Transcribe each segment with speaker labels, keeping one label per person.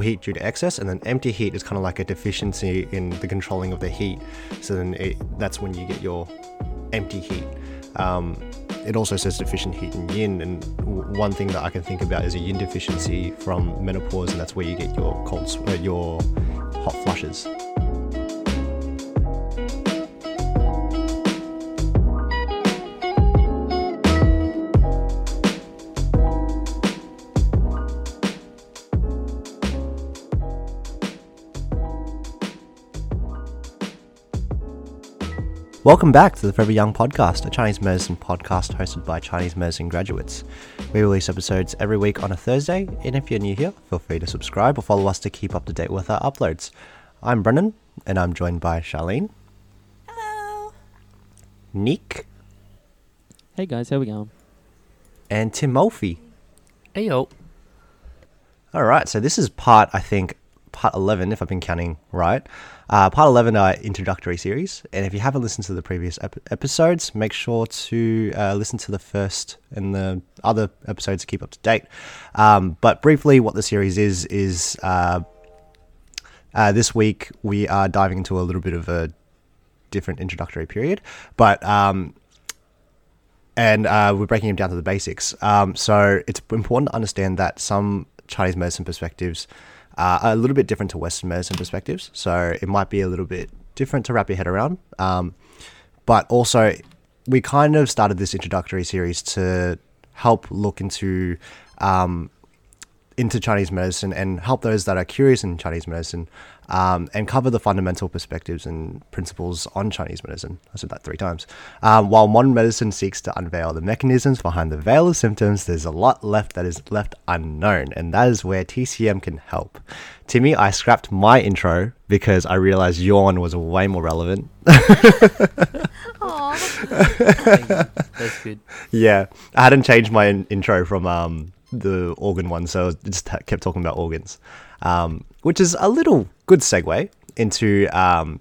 Speaker 1: heat due to excess, and then empty heat is kind of like a deficiency in the controlling of the heat. So then it, that's when you get your empty heat. Um, it also says deficient heat in yin, and one thing that I can think about is a yin deficiency from menopause, and that's where you get your cold, uh, your hot flushes. Welcome back to the Forever Young podcast, a Chinese medicine podcast hosted by Chinese medicine graduates. We release episodes every week on a Thursday, and if you're new here, feel free to subscribe or follow us to keep up to date with our uploads. I'm Brennan, and I'm joined by Charlene.
Speaker 2: Hello.
Speaker 1: Nick,
Speaker 3: Hey guys, how we going?
Speaker 1: and Timothy.
Speaker 2: Ayo.
Speaker 1: All right, so this is part, I think, part 11, if I've been counting right. Uh, part 11, our introductory series. And if you haven't listened to the previous ep- episodes, make sure to uh, listen to the first and the other episodes to keep up to date. Um, but briefly, what the series is, is uh, uh, this week we are diving into a little bit of a different introductory period. But um, and uh, we're breaking them down to the basics. Um, so it's important to understand that some Chinese medicine perspectives uh, a little bit different to Western medicine perspectives. So it might be a little bit different to wrap your head around. Um, but also, we kind of started this introductory series to help look into um, into Chinese medicine and help those that are curious in Chinese medicine um, and cover the fundamental perspectives and principles on Chinese medicine. I said that three times. Um, while modern medicine seeks to unveil the mechanisms behind the veil of symptoms, there's a lot left that is left unknown, and that is where TCM can help. Timmy, I scrapped my intro because I realized your one was way more relevant.
Speaker 2: That's good.
Speaker 1: Yeah, I hadn't changed my in- intro from um, the organ one, so I just kept talking about organs, um, which is a little good segue into um,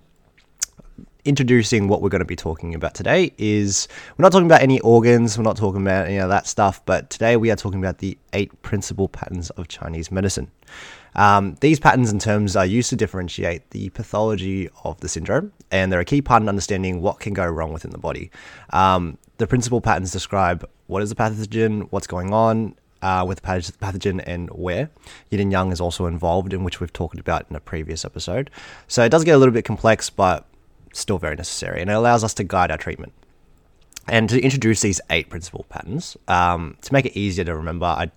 Speaker 1: introducing what we're going to be talking about today. Is we're not talking about any organs, we're not talking about any of that stuff, but today we are talking about the eight principal patterns of Chinese medicine. Um, these patterns and terms are used to differentiate the pathology of the syndrome, and they're a key part in understanding what can go wrong within the body. Um, the principal patterns describe what is the pathogen, what's going on uh, with the pathogen, and where. Yin and Yang is also involved, in which we've talked about in a previous episode. So it does get a little bit complex, but still very necessary, and it allows us to guide our treatment. And to introduce these eight principal patterns, um, to make it easier to remember, I,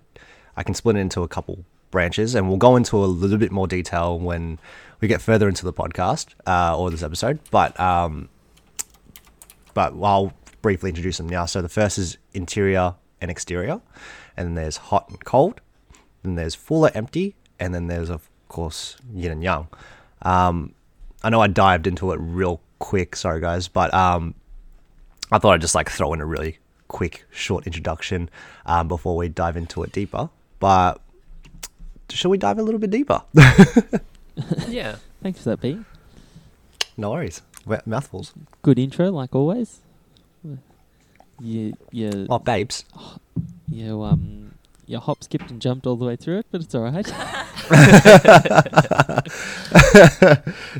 Speaker 1: I can split it into a couple branches, and we'll go into a little bit more detail when we get further into the podcast uh, or this episode. But um, but I'll briefly introduce them now. So the first is interior and exterior, and then there's hot and cold, then there's full or empty, and then there's of course yin and yang. Um, I know I dived into it real quick, sorry guys, but um, I thought I'd just like throw in a really quick, short introduction um, before we dive into it deeper. But shall we dive a little bit deeper?
Speaker 2: Yeah.
Speaker 3: Thanks for that, Pete.
Speaker 1: no worries. Wet mouthfuls.
Speaker 3: Good intro, like always. You, you,
Speaker 1: Oh, babes.
Speaker 3: You, um, you hop, skipped, and jumped all the way through it, but it's all right.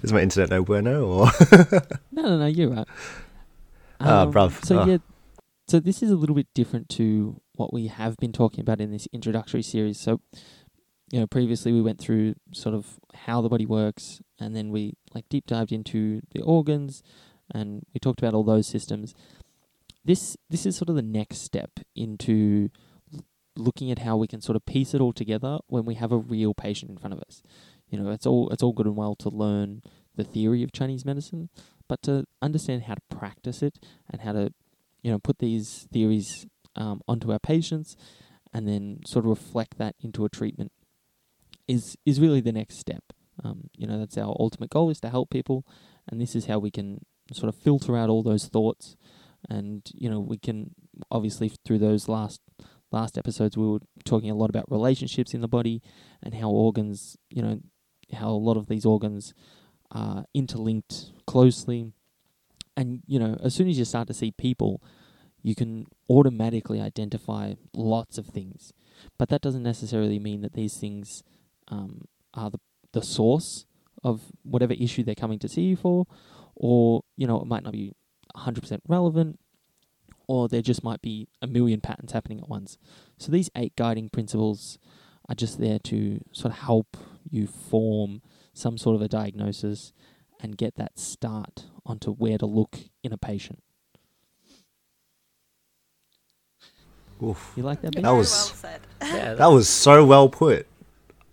Speaker 1: Is my internet no bueno or?
Speaker 3: no, no, no, you're right.
Speaker 1: Ah, bruv.
Speaker 3: So
Speaker 1: Ah.
Speaker 3: yeah, so this is a little bit different to what we have been talking about in this introductory series. So, you know, previously we went through sort of how the body works, and then we like deep dived into the organs, and we talked about all those systems. This this is sort of the next step into looking at how we can sort of piece it all together when we have a real patient in front of us. You know, it's all it's all good and well to learn the theory of Chinese medicine, but to understand how to practice it and how to, you know, put these theories um, onto our patients, and then sort of reflect that into a treatment is is really the next step. Um, you know, that's our ultimate goal is to help people, and this is how we can sort of filter out all those thoughts, and you know, we can obviously through those last last episodes we were talking a lot about relationships in the body and how organs, you know, how a lot of these organs are interlinked closely. And, you know, as soon as you start to see people, you can automatically identify lots of things. But that doesn't necessarily mean that these things um, are the the source of whatever issue they're coming to see you for, or you know it might not be 100% relevant, or there just might be a million patterns happening at once. So these eight guiding principles are just there to sort of help you form some sort of a diagnosis and get that start onto where to look in a patient.
Speaker 1: Oof.
Speaker 3: You like that?
Speaker 1: That was-
Speaker 4: well.
Speaker 2: Yeah,
Speaker 1: That was so well put.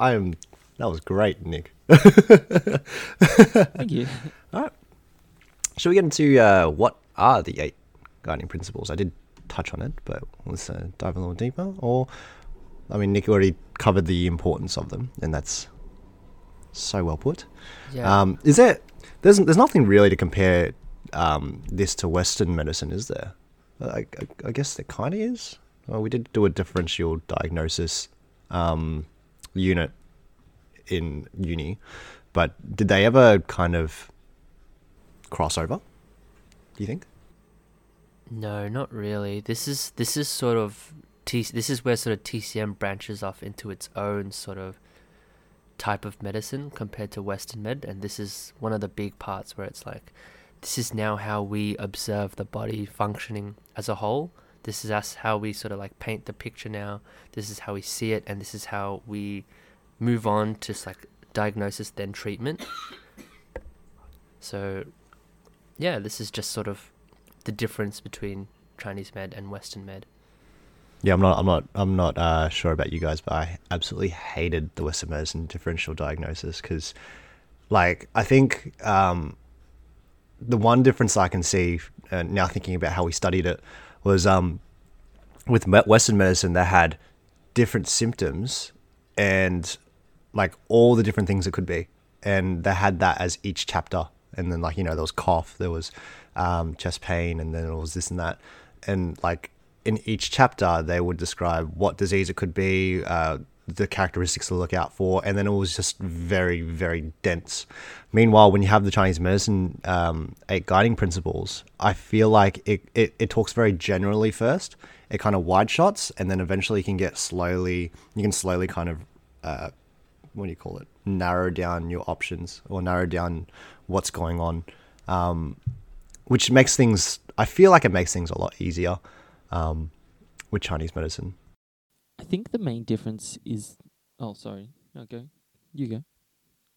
Speaker 1: I am. That was great, Nick.
Speaker 3: Thank you.
Speaker 1: Shall we get into uh, what are the eight guiding principles? I did touch on it, but let's uh, dive a little deeper. Or, I mean, Nick already covered the importance of them, and that's so well put.
Speaker 2: yeah.
Speaker 1: Um, is there? There's there's nothing really to compare um, this to Western medicine, is there? I, I, I guess there kind of is. Well, we did do a differential diagnosis um, unit in uni, but did they ever kind of cross over? Do you think?
Speaker 2: No, not really. This is this is sort of T. This is where sort of TCM branches off into its own sort of type of medicine compared to Western med, and this is one of the big parts where it's like, this is now how we observe the body functioning as a whole. This is us how we sort of like paint the picture now. This is how we see it, and this is how we move on to like diagnosis then treatment. So, yeah, this is just sort of the difference between Chinese med and Western med.
Speaker 1: Yeah, I'm not. I'm not. I'm not uh, sure about you guys, but I absolutely hated the Western medicine differential diagnosis because, like, I think um, the one difference I can see uh, now, thinking about how we studied it, was um, with Western medicine they had different symptoms and like all the different things it could be, and they had that as each chapter, and then like you know there was cough, there was um, chest pain, and then it was this and that, and like in each chapter they would describe what disease it could be, uh, the characteristics to look out for, and then it was just very very dense. Meanwhile, when you have the Chinese medicine um, eight guiding principles, I feel like it, it, it talks very generally first. It kind of wide shots, and then eventually you can get slowly. You can slowly kind of uh, what do you call it? Narrow down your options or narrow down what's going on, um, which makes things. I feel like it makes things a lot easier um, with Chinese medicine.
Speaker 3: I think the main difference is. Oh, sorry. Okay. You go.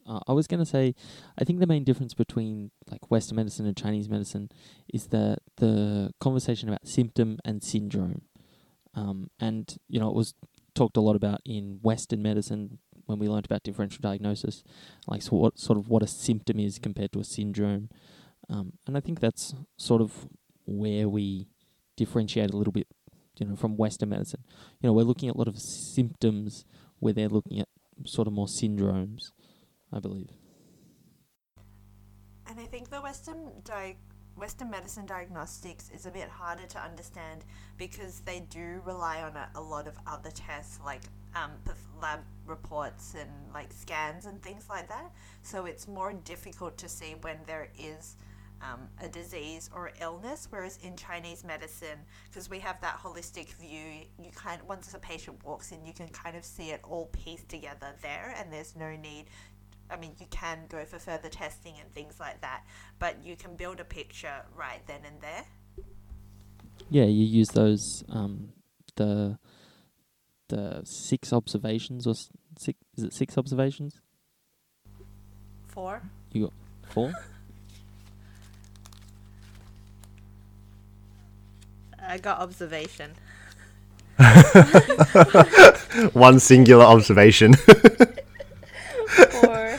Speaker 3: Uh, I was going to say, I think the main difference between like Western medicine and Chinese medicine is the the conversation about symptom and syndrome, um, and you know it was talked a lot about in Western medicine when we learned about differential diagnosis, like so what sort of what a symptom is compared to a syndrome, um, and I think that's sort of where we differentiate a little bit, you know, from Western medicine you know, we're looking at a lot of symptoms where they're looking at sort of more syndromes, I believe.
Speaker 4: And I think the Western di- Western medicine diagnostics is a bit harder to understand because they do rely on a, a lot of other tests like um, lab reports and like scans and things like that. So it's more difficult to see when there is um, a disease or illness. Whereas in Chinese medicine, because we have that holistic view, you kind once a patient walks in, you can kind of see it all pieced together there, and there's no need I mean, you can go for further testing and things like that, but you can build a picture right then and there.
Speaker 3: Yeah, you use those um, the the six observations or six is it six observations?
Speaker 4: Four.
Speaker 3: You got Four?
Speaker 4: I got observation.
Speaker 1: One singular observation.
Speaker 4: Four,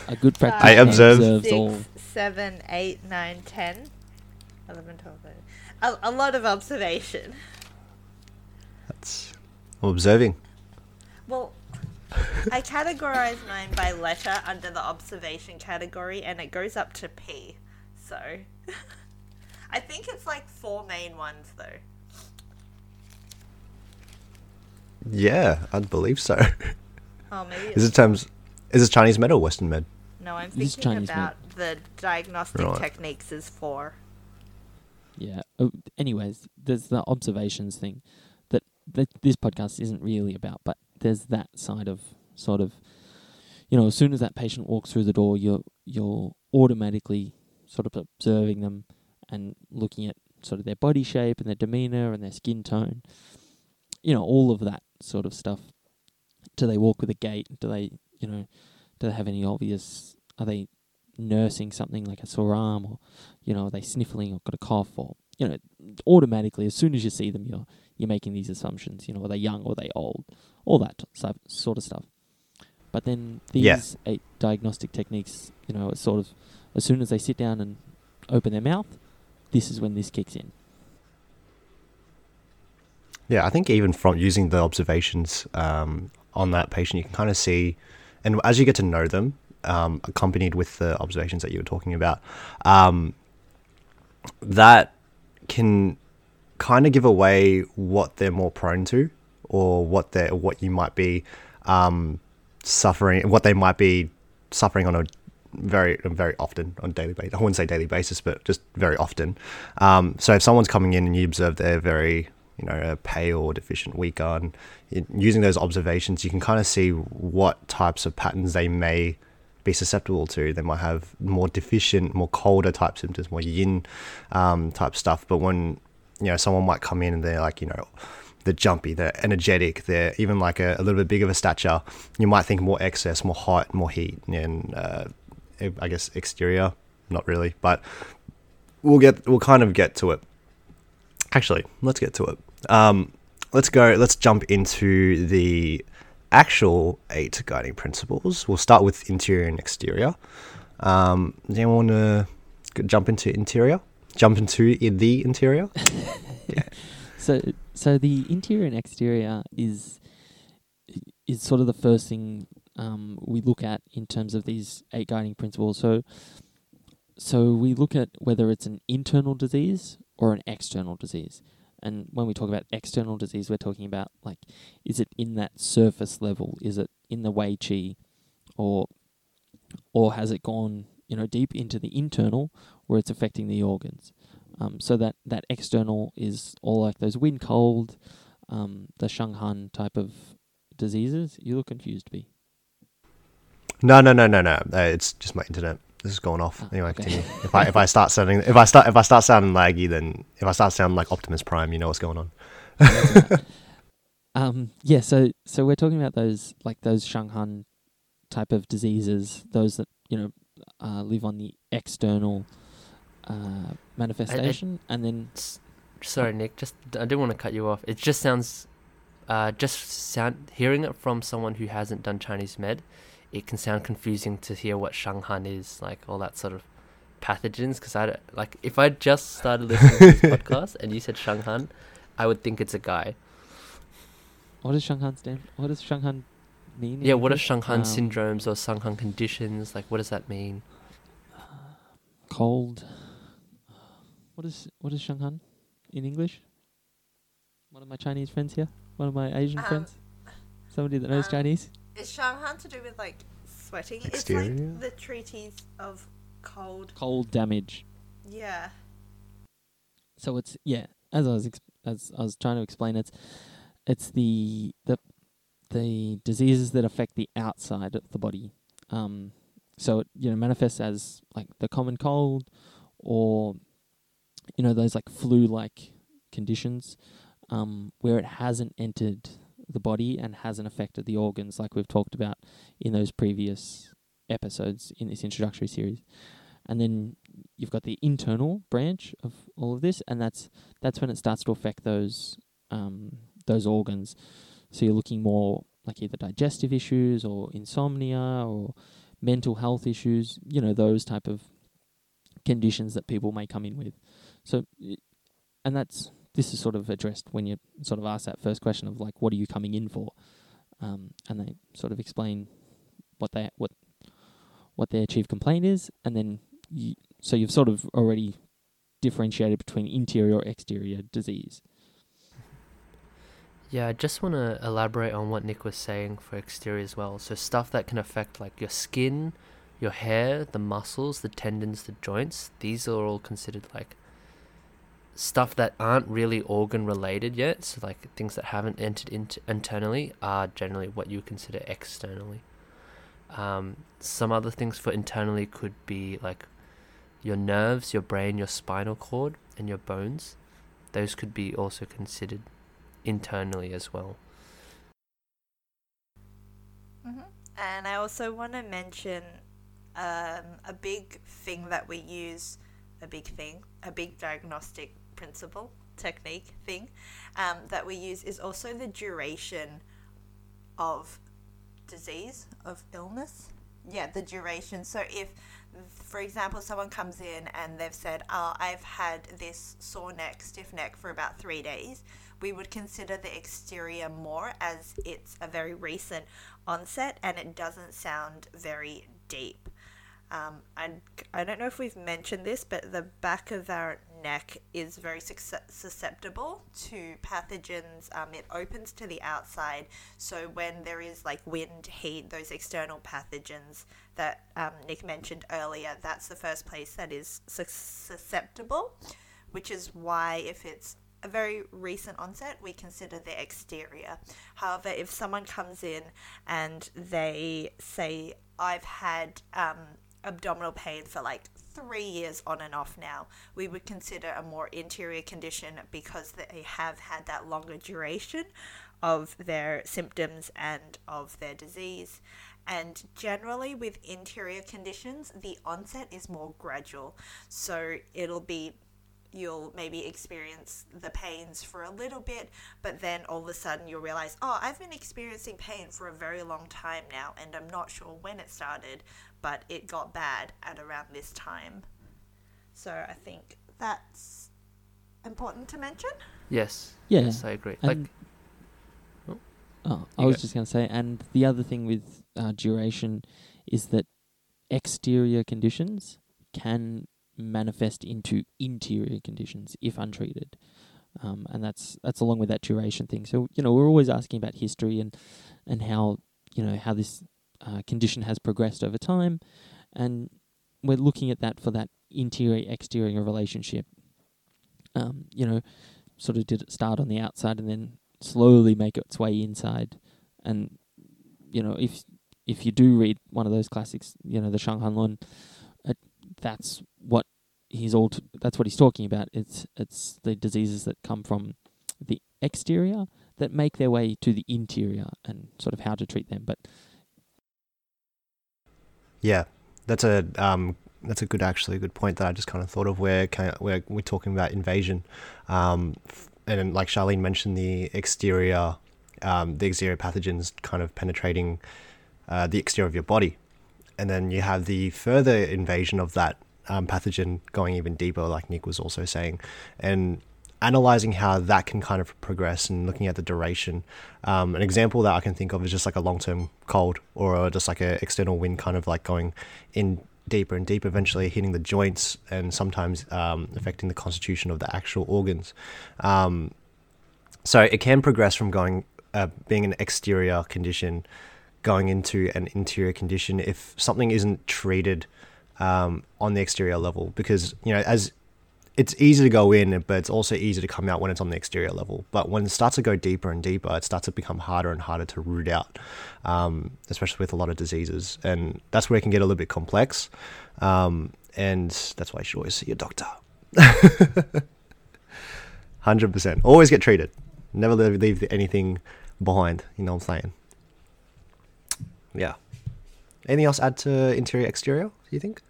Speaker 3: A good practice
Speaker 1: I observe-
Speaker 4: six,
Speaker 3: all.
Speaker 4: seven, eight, nine, ten, eleven, twelve. thirteen. A, a lot of observation.
Speaker 1: That's observing.
Speaker 4: Well, I categorize mine by letter under the observation category, and it goes up to P. So, I think it's like four main ones though.
Speaker 1: Yeah, I'd believe so.
Speaker 4: Oh, maybe
Speaker 1: Is it terms? Is it Chinese med or Western med?
Speaker 4: No, I'm
Speaker 3: This is
Speaker 4: thinking
Speaker 3: Chinese med.
Speaker 4: about the diagnostic
Speaker 1: Right.
Speaker 4: techniques is four.
Speaker 3: Yeah. Oh, anyways, there's the observations thing that, that this podcast isn't really about, but there's that side of sort of, you know, as soon as that patient walks through the door, you're you're automatically sort of observing them and looking at sort of their body shape and their demeanor and their skin tone. You know, all of that sort of stuff. Do they walk with a gait? Do they, you know, do they have any obvious? Are they nursing something like a sore arm, or you know, are they sniffling or got a cough, or you know, automatically as soon as you see them, you're you're making these assumptions. You know, are they young or are they old? All that t- sort of stuff. But then these
Speaker 1: Yeah.
Speaker 3: eight diagnostic techniques, you know, sort of as soon as they sit down and open their mouth, this is when this kicks in.
Speaker 1: Yeah, I think even from using the observations um, on that patient, you can kind of see, and as you get to know them, um, accompanied with the observations that you were talking about, um, that can kind of give away what they're more prone to, or what they what you might be um, suffering, what they might be suffering on a very very often on daily basis. I wouldn't say daily basis, but just very often. Um, so if someone's coming in and you observe they're very you know pale deficient, weak on, using those observations, you can kind of see what types of patterns they may be susceptible to. They might have more deficient, more colder type symptoms, more yin um, type stuff. But when you know someone might come in and they're like you know they're jumpy, they're energetic, they're even like a, a little bit big of a stature. You might think more excess, more height, more heat, and uh, I guess exterior, not really, but we'll get we'll kind of get to it. Actually, let's get to it. Um, let's go. Let's jump into the actual eight guiding principles. We'll start with interior and exterior. Um, do you want to jump into interior? Jump into the interior?
Speaker 3: So, so the interior and exterior is is sort of the first thing um, we look at in terms of these eight guiding principles. So, so we look at whether it's an internal disease or an external disease. And when we talk about external disease, we're talking about like, is it in that surface level? Is it in the Wei Qi, or or has it gone you know deep into the internal where it's affecting the organs? Um, so that, that external is all like those wind cold, um, the Shanghan type of diseases. You look confused, B.
Speaker 1: No, no, no, no, no. Uh, it's just my internet. This is going off.
Speaker 3: Ah,
Speaker 1: anyway,
Speaker 3: okay.
Speaker 1: continue. if I if I start sounding if I start if I start sounding laggy, then if I start sounding like Optimus Prime, you know what's going on.
Speaker 3: Um, yeah, so so we're talking about those like those Shanghan type of diseases, those that you know uh, live on the external uh, manifestation, and then
Speaker 2: S- Sorry, Nick. Just I didn't want to cut you off. It just sounds, uh, just sound hearing it from someone who hasn't done Chinese med, it can sound confusing to hear what Shanghan is, like all that sort of pathogens. Because I don't- like if I just started listening to this podcast and you said Shanghan, I would think it's a guy.
Speaker 3: what does Shanghan stand? What does Shanghan mean?
Speaker 2: Yeah, what are? Shanghan
Speaker 3: Um,
Speaker 2: syndromes or Shanghan conditions? Like, what does that mean?
Speaker 3: Cold. What is what is Shanghan in English? One of my Chinese friends here. One of my Asian
Speaker 4: Um,
Speaker 3: friends. Somebody that knows
Speaker 4: um,
Speaker 3: Chinese.
Speaker 4: Is Shanghan to do with like sweating? It's
Speaker 1: Exterior?
Speaker 4: like the treatise of cold.
Speaker 3: Cold damage.
Speaker 4: Yeah.
Speaker 3: So it's yeah, as I was ex- as I was trying to explain, it's it's the the the diseases that affect the outside of the body. Um, so it you know manifests as like the common cold, or you know those like flu-like conditions, um, where it hasn't entered the body and hasn't affected the organs, like we've talked about in those previous episodes in this introductory series. And then you've got the internal branch of all of this, and that's that's when it starts to affect those um, those organs. So you're looking more like either digestive issues or insomnia or mental health issues. You know those type of conditions that people may come in with. So, and that's this is sort of addressed when you sort of ask that first question of like, what are you coming in for? Um, and they sort of explain what they what what their chief complaint is, and then you, so you've sort of already differentiated between interior or exterior disease.
Speaker 2: Yeah, I just want to elaborate on what Nick was saying for exterior as well. So stuff that can affect like your skin, your hair, the muscles, the tendons, the joints. These are all considered like stuff that aren't really organ related yet. So like things that haven't entered into internally are generally what you consider externally. Um, some other things for internally could be like your nerves, your brain, your spinal cord, and your bones. Those could be also considered internally as well.
Speaker 4: hmm And I also want to mention um, a big thing that we use, a big thing, a big diagnostic principle, technique thing um, that we use is also the duration of disease, of illness. Yeah, the duration. So if, for example, someone comes in and they've said, oh, I've had this sore neck, stiff neck for about three days, we would consider the exterior more as it's a very recent onset and it doesn't sound very deep. Um, I, I don't know if we've mentioned this, but the back of our neck is very susceptible to pathogens. Um, it opens to the outside, so when there is like wind, heat, those external pathogens that um, Nick mentioned earlier, that's the first place that is susceptible, which is why if it's a very recent onset, we consider the exterior. However, if someone comes in and they say, I've had um, abdominal pain for like three years on and off now, we would consider a more interior condition because they have had that longer duration of their symptoms and of their disease. And generally, with interior conditions, the onset is more gradual. So it'll be you'll maybe experience the pains for a little bit, but then all of a sudden you'll realize, oh, I've been experiencing pain for a very long time now, and I'm not sure when it started, but it got bad at around this time. So I think that's important to mention.
Speaker 2: Yes.
Speaker 3: Yeah.
Speaker 2: Yes, I agree. Like,
Speaker 3: And-
Speaker 2: Oh,
Speaker 3: Oh, I was
Speaker 2: go.
Speaker 3: just going to say, and the other thing with uh, duration is that exterior conditions can manifest into interior conditions if untreated, um, and that's that's along with that duration thing. So you know, we're always asking about history and and how you know how this uh, condition has progressed over time, and we're looking at that for that interior exterior relationship. Um, you know, sort of did it start on the outside and then slowly make its way inside. And you know, if if you do read one of those classics, you know, the Shanghan Lun, it, that's what he's all. T- that's what he's talking about. It's it's the diseases that come from the exterior that make their way to the interior and sort of how to treat them. But
Speaker 1: Yeah, that's a um, that's a good actually a good point that I just kind of thought of where where we're talking about invasion, um, and like Charlene mentioned the exterior, um, the exterior pathogens kind of penetrating uh, the exterior of your body, and then you have the further invasion of that um, pathogen going even deeper, like Nick was also saying, and analyzing how that can kind of progress and looking at the duration. Um, an example that I can think of is just like a long term cold or just like an external wind kind of like going in deeper and deeper, eventually hitting the joints and sometimes um, affecting the constitution of the actual organs. Um, so it can progress from going uh, being an exterior condition going into an interior condition if something isn't treated um, on the exterior level because you know as it's easy to go in but it's also easy to come out when it's on the exterior level. But when it starts to go deeper and deeper it starts to become harder and harder to root out um, especially with a lot of diseases. And that's where it can get a little bit complex. Um, and that's why you should always see your doctor. 100% always get treated. Never leave, leave anything behind. You know what i'm saying? Yeah. Anything else add to interior exterior do you think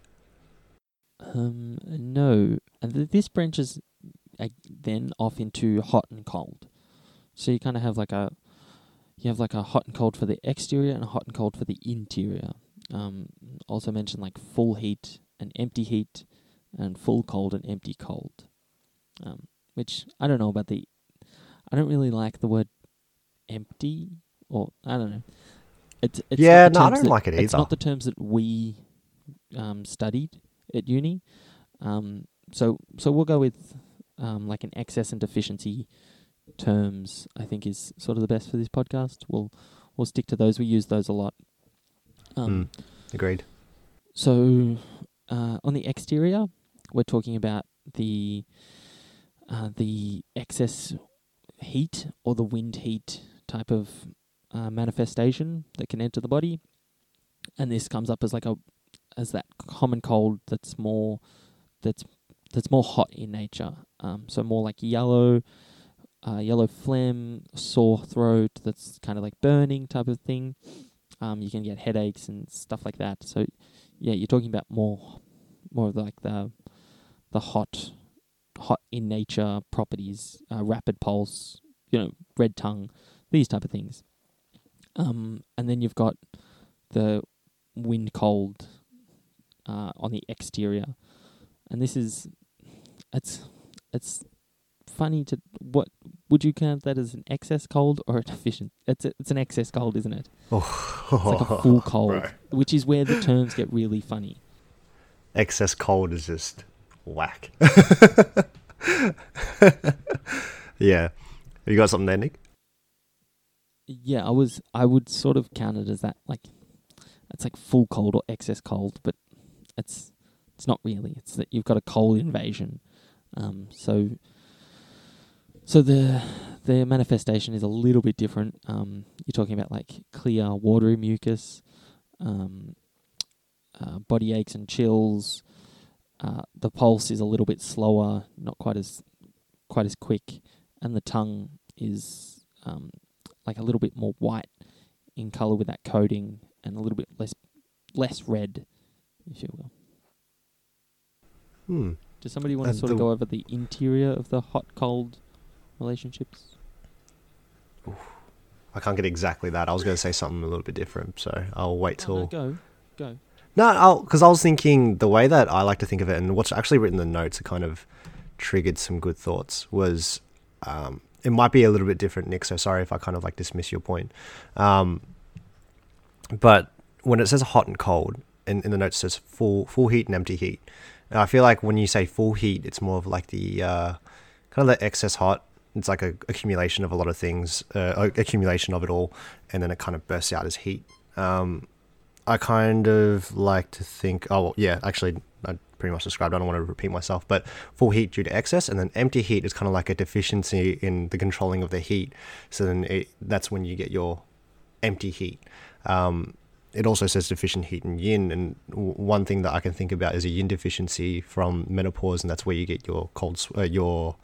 Speaker 3: um, no, and th- this branches uh, then off into hot and cold. So you kind of have like a you have like a hot and cold for the exterior and a hot and cold for the interior. Um, also mentioned like full heat and empty heat, and full cold and empty cold. Um, which I don't know about the. I don't really like the word empty, or I don't know. It's, it's
Speaker 1: Yeah, no, I don't
Speaker 3: that-
Speaker 1: like it either.
Speaker 3: It's not the terms that we um, studied at uni. Um, so so we'll go with um, like an excess and deficiency terms. I think is sort of the best for this podcast. We'll we'll stick to those. We use those a lot. Um,
Speaker 1: agreed
Speaker 3: So uh, on the exterior, we're talking about the uh, the excess heat or the wind heat type of uh, manifestation that can enter the body. and this comes up as like a as that common cold that's more that's that's more hot in nature. Um, so more like yellow, uh, yellow phlegm, sore throat. That's kind of like burning type of thing. Um, you can get headaches and stuff like that. So yeah, you're talking about more more of like the the hot hot in nature properties, uh, rapid pulse, you know, red tongue, these type of things. Um, and then you've got the wind cold uh, on the exterior, and this is it's it's funny to what would you count that as an excess cold or a deficient? It's a, it's an excess cold, isn't it?
Speaker 1: Oh,
Speaker 3: It's like a full cold,
Speaker 1: Right.
Speaker 3: which is where the terms get really funny.
Speaker 1: Excess cold is just whack. yeah. You got something there, Nick?
Speaker 3: Yeah, I was I would sort of count it as that like it's like full cold or excess cold, but it's it's not really. It's that you've got a cold invasion. Um, so so the the manifestation is a little bit different. Um, you're talking about like clear, watery mucus, um, uh, body aches and chills. Uh, the pulse is a little bit slower, not quite as quite as quick, and the tongue is um, like a little bit more white in color with that coating, and a little bit less less red, if you will.
Speaker 1: Hmm.
Speaker 3: Does somebody want to
Speaker 1: And
Speaker 3: sort of
Speaker 1: the-
Speaker 3: go over the interior of the hot cold relationships?
Speaker 1: I can't get exactly that. I was going to say something a little bit different, so I'll wait
Speaker 3: Oh, no,
Speaker 1: till.
Speaker 3: go, go.
Speaker 1: No, because I was thinking the way that I like to think of it, and what's actually written in the notes that kind of triggered some good thoughts was um, it might be a little bit different, Nick. So sorry if I kind of like dismiss your point. Um, but when it says hot and cold, in, in the notes says full full heat and empty heat. And I feel like when you say full heat, it's more of like the uh, kind of the excess hot. It's like a accumulation of a lot of things, uh, accumulation of it all, and then it kind of bursts out as heat. Um, I kind of like to think. Oh, well, yeah, actually, I pretty much described. I don't want to repeat myself, but full heat due to excess, and then empty heat is kind of like a deficiency in the controlling of the heat. So then it, that's when you get your empty heat. Um, it also says deficient heat and yin, and one thing that I can think about is a yin deficiency from menopause, and that's where you get your cold, uh, your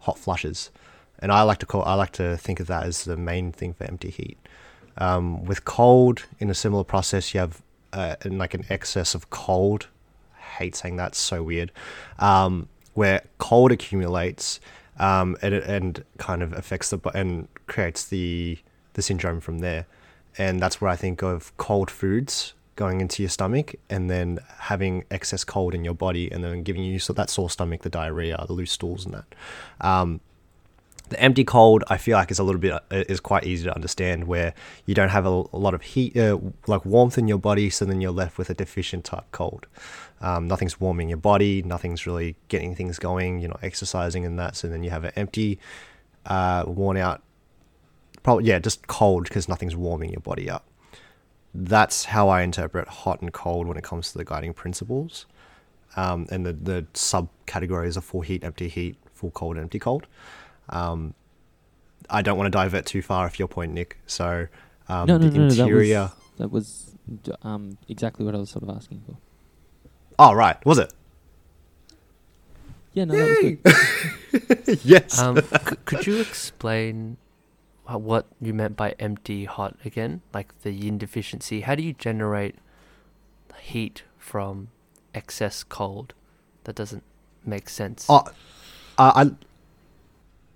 Speaker 1: hot flushes. And I like to call, I like to think of that as the main thing for empty heat. Um, with cold, in a similar process, you have uh, like an excess of cold. I hate saying that; it's so weird. Um, where cold accumulates um, and and kind of affects the and creates the the syndrome from there. And that's where I think of cold foods going into your stomach and then having excess cold in your body and then giving you so that sore stomach, the diarrhea, the loose stools, and that. Um, the empty cold, I feel like, is a little bit uh, is quite easy to understand, where you don't have a, a lot of heat, uh, like warmth in your body, so then you're left with a deficient type cold. Um, nothing's warming your body, nothing's really getting things going. You're not exercising and that, so then you have an empty, uh, worn out, probably yeah, just cold because nothing's warming your body up. That's how I interpret hot and cold when it comes to the guiding principles, um, and the the subcategories of full heat, empty heat, full cold, empty cold. Um, I don't want to divert too far off your point, Nick. So um,
Speaker 3: no, no,
Speaker 1: the
Speaker 3: no, no, that
Speaker 1: interior.
Speaker 3: was that was um exactly what I was sort of asking for.
Speaker 1: Oh, right. Was it?
Speaker 3: Yeah, no, that was good.
Speaker 1: yes.
Speaker 2: Um, c- could you explain what you meant by empty hot again? Like the yin deficiency. How do you generate heat from excess cold? That doesn't make sense.
Speaker 1: oh, uh,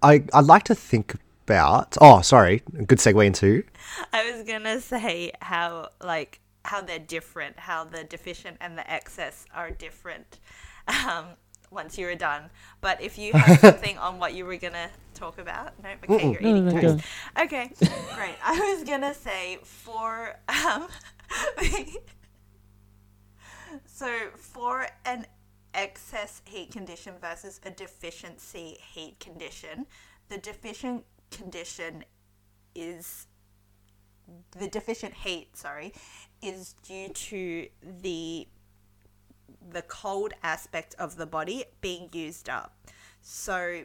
Speaker 1: I, I, I'd like to think about. Oh, sorry. Good segue into.
Speaker 4: I was gonna say how like how they're different, how the deficient and the excess are different. Um, once you were done, but if you have something on what you were gonna talk about, no, okay, you're
Speaker 3: No,
Speaker 4: eating
Speaker 3: no,
Speaker 4: toast. Okay, great. I was gonna say for um, so for an excess heat condition versus a deficiency heat condition, the deficient condition is the deficient heat. Sorry, is due to the the cold aspect of the body being used up. So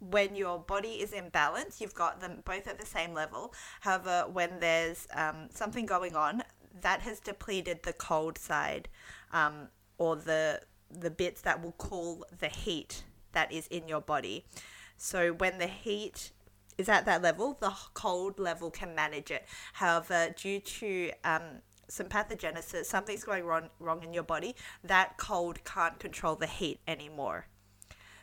Speaker 4: when your body is in balance, you've got them both at the same level. However, when there's um, something going on, that has depleted the cold side, um, or the the bits that will cool the heat that is in your body. So when the heat is at that level, the cold level can manage it. However, due to um, some pathogenesis, something's going wrong wrong in your body, that cold can't control the heat anymore.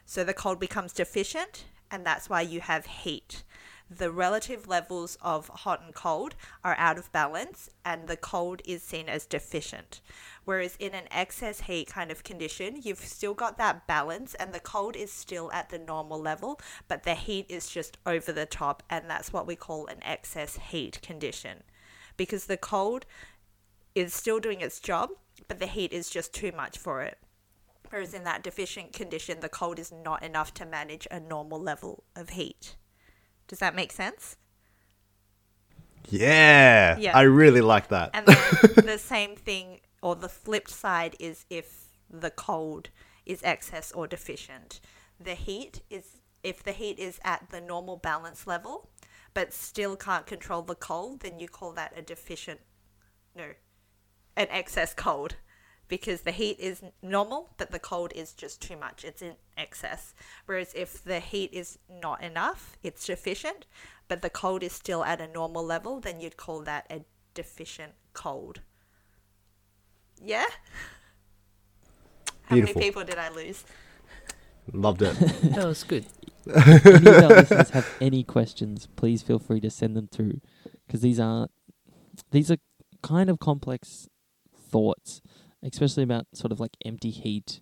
Speaker 4: So the cold becomes deficient, and that's why you have heat. The relative levels of hot and cold are out of balance, and the cold is seen as deficient. Whereas in an excess heat kind of condition, you've still got that balance, and the cold is still at the normal level, but the heat is just over the top, and that's what we call an excess heat condition. Because the cold is still doing its job, but the heat is just too much for it. Whereas in that deficient condition, the cold is not enough to manage a normal level of heat. Does that make sense?
Speaker 1: Yeah.
Speaker 4: Yeah.
Speaker 1: I really like that.
Speaker 4: And then the same thing, or the flipped side, is if the cold is excess or deficient. The heat is if the heat is at the normal balance level, but still can't control the cold, then you call that a deficient, no, an excess cold. Because the heat is normal, but the cold is just too much. It's in excess. Whereas if the heat is not enough, it's deficient, but the cold is still at a normal level, then you'd call that a deficient cold. Yeah? How
Speaker 1: Beautiful.
Speaker 4: many people did I lose?
Speaker 1: Loved it.
Speaker 2: That was good.
Speaker 3: If any of our listeners have any questions, please feel free to send them through, because these are these are kind of complex thoughts, especially about sort of like empty heat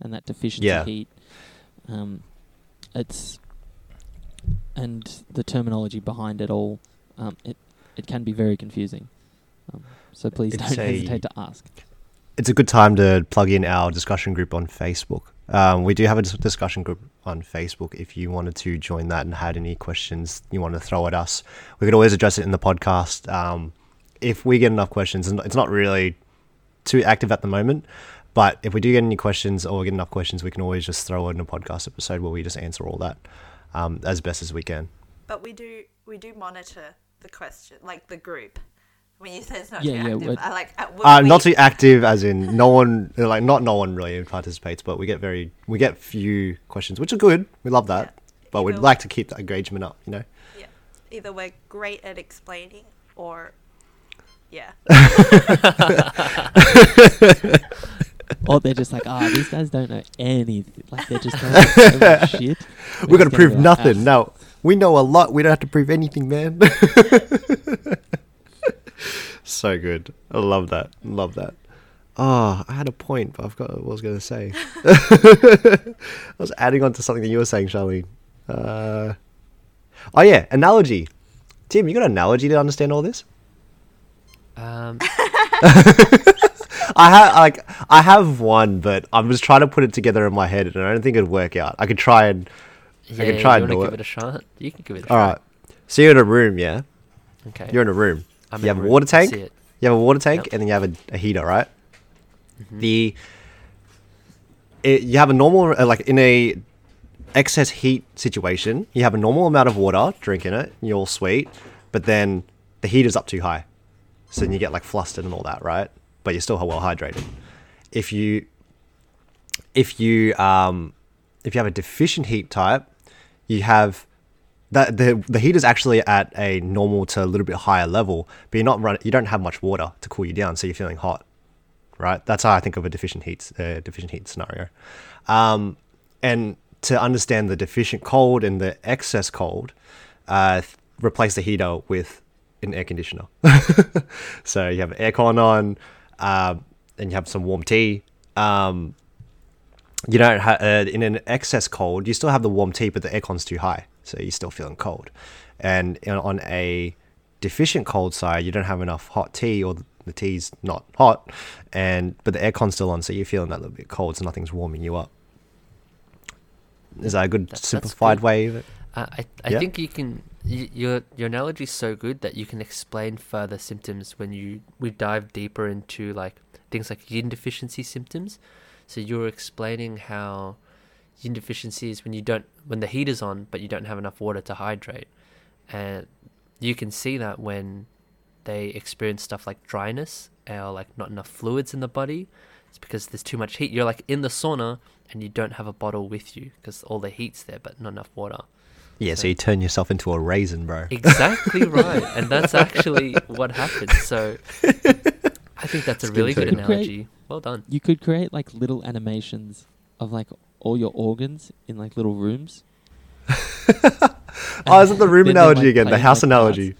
Speaker 3: and that deficiency
Speaker 1: Yeah.
Speaker 3: heat. Um, it's and the terminology behind it all. Um, it it can be very confusing. Um, so please
Speaker 1: It's
Speaker 3: don't
Speaker 1: a-
Speaker 3: hesitate to ask.
Speaker 1: it's a good time to plug in our discussion group on Facebook. Um, we do have a discussion group on Facebook. If you wanted to join that and had any questions you want to throw at us, we could always address it in the podcast. Um, if we get enough questions, and it's not really too active at the moment, but if we do get any questions or get enough questions, we can always just throw it in a podcast episode where we just answer all that um, as best as we can.
Speaker 4: But we do we do monitor the question, like the group. When you say it's not
Speaker 3: Yeah,
Speaker 4: too
Speaker 3: yeah,
Speaker 4: active,
Speaker 3: we'd-
Speaker 4: I like uh,
Speaker 1: Uh,
Speaker 4: we-
Speaker 1: not too active, as in no one, like not no one really participates, but we get very, we get few questions, which are good. We love that,
Speaker 4: Yeah.
Speaker 1: but we'd
Speaker 4: Either-
Speaker 1: like to keep the engagement up, you know.
Speaker 4: Yeah. Either we're great at explaining or yeah.
Speaker 3: Or they're just like, ah, these guys don't know anything. Like they're just telling so much shit.
Speaker 1: We're gonna prove
Speaker 3: be like,
Speaker 1: nothing.
Speaker 3: "Ah,
Speaker 1: No, we know a lot. We don't have to prove anything, man. so good. I love that. Love that. Oh, I had a point, but I've got what I was gonna say. I was adding on to something that you were saying, Charlene. Uh, oh yeah, analogy. Tim, you got an analogy to understand all this?
Speaker 2: Um,
Speaker 1: I have like I have one, but I'm just trying to put it together in my head, and I don't think it'd work out. I could try and
Speaker 2: yeah,
Speaker 1: can try
Speaker 2: you
Speaker 1: and do
Speaker 2: give
Speaker 1: it.
Speaker 2: it a shot? You can give it a
Speaker 1: all
Speaker 2: shot.
Speaker 1: right. So you're in a room, yeah.
Speaker 2: Okay.
Speaker 1: You're in a room.
Speaker 2: I'm
Speaker 1: you have a
Speaker 2: room,
Speaker 1: water tank.
Speaker 2: see it.
Speaker 1: You have a water tank,
Speaker 2: Yep.
Speaker 1: and then you have a, a heater, right?
Speaker 2: Mhm.
Speaker 1: The it, you have a normal uh, like in a excess heat situation, you have a normal amount of water drinking it, you're all sweet, but then the heat is up too high, so then you get like flustered and all that, right? But you're still well hydrated. If you if you um if you have a deficient heat type, you have that the the heat is actually at a normal to a little bit higher level, but you're not run, you don't have much water to cool you down, so you're feeling hot, right? That's how I think of a deficient heat uh, deficient heat scenario. Um, and to understand the deficient cold and the excess cold, uh, replace the heater with an air conditioner. so you have aircon on, um, and you have some warm tea. Um, you don't have uh, in an excess cold. You still have the warm tea, but the aircon's too high, so you're still feeling cold. And on a deficient cold side, you don't have enough hot tea, or the tea's not hot, and but the aircon's still on, so you're feeling that little bit cold. So nothing's warming you up. Is that a good
Speaker 2: That's- that's
Speaker 1: simplified
Speaker 2: good.
Speaker 1: way of it?
Speaker 2: Uh, I I
Speaker 1: Yeah.
Speaker 2: think you can. Your your analogy is so good that you can explain further symptoms when you we dive deeper into like things like yin deficiency symptoms. So you're explaining how yin deficiency is when you don't when the heat is on but you don't have enough water to hydrate, and you can see that when they experience stuff like dryness or like not enough fluids in the body. It's because there's too much heat. You're like in the sauna and you don't have a bottle with you because all the heat's there, but not enough water.
Speaker 1: Yeah, so you turn yourself into a raisin, bro.
Speaker 2: Exactly right, and that's actually what happens. So I think that's a
Speaker 1: It's good
Speaker 2: really good
Speaker 1: too.
Speaker 3: Great.
Speaker 2: analogy. Well done.
Speaker 3: You could create like little animations of like all your organs in like little rooms.
Speaker 1: Oh, isn't the room analogy
Speaker 3: might
Speaker 1: again? The house
Speaker 3: like,
Speaker 1: analogy.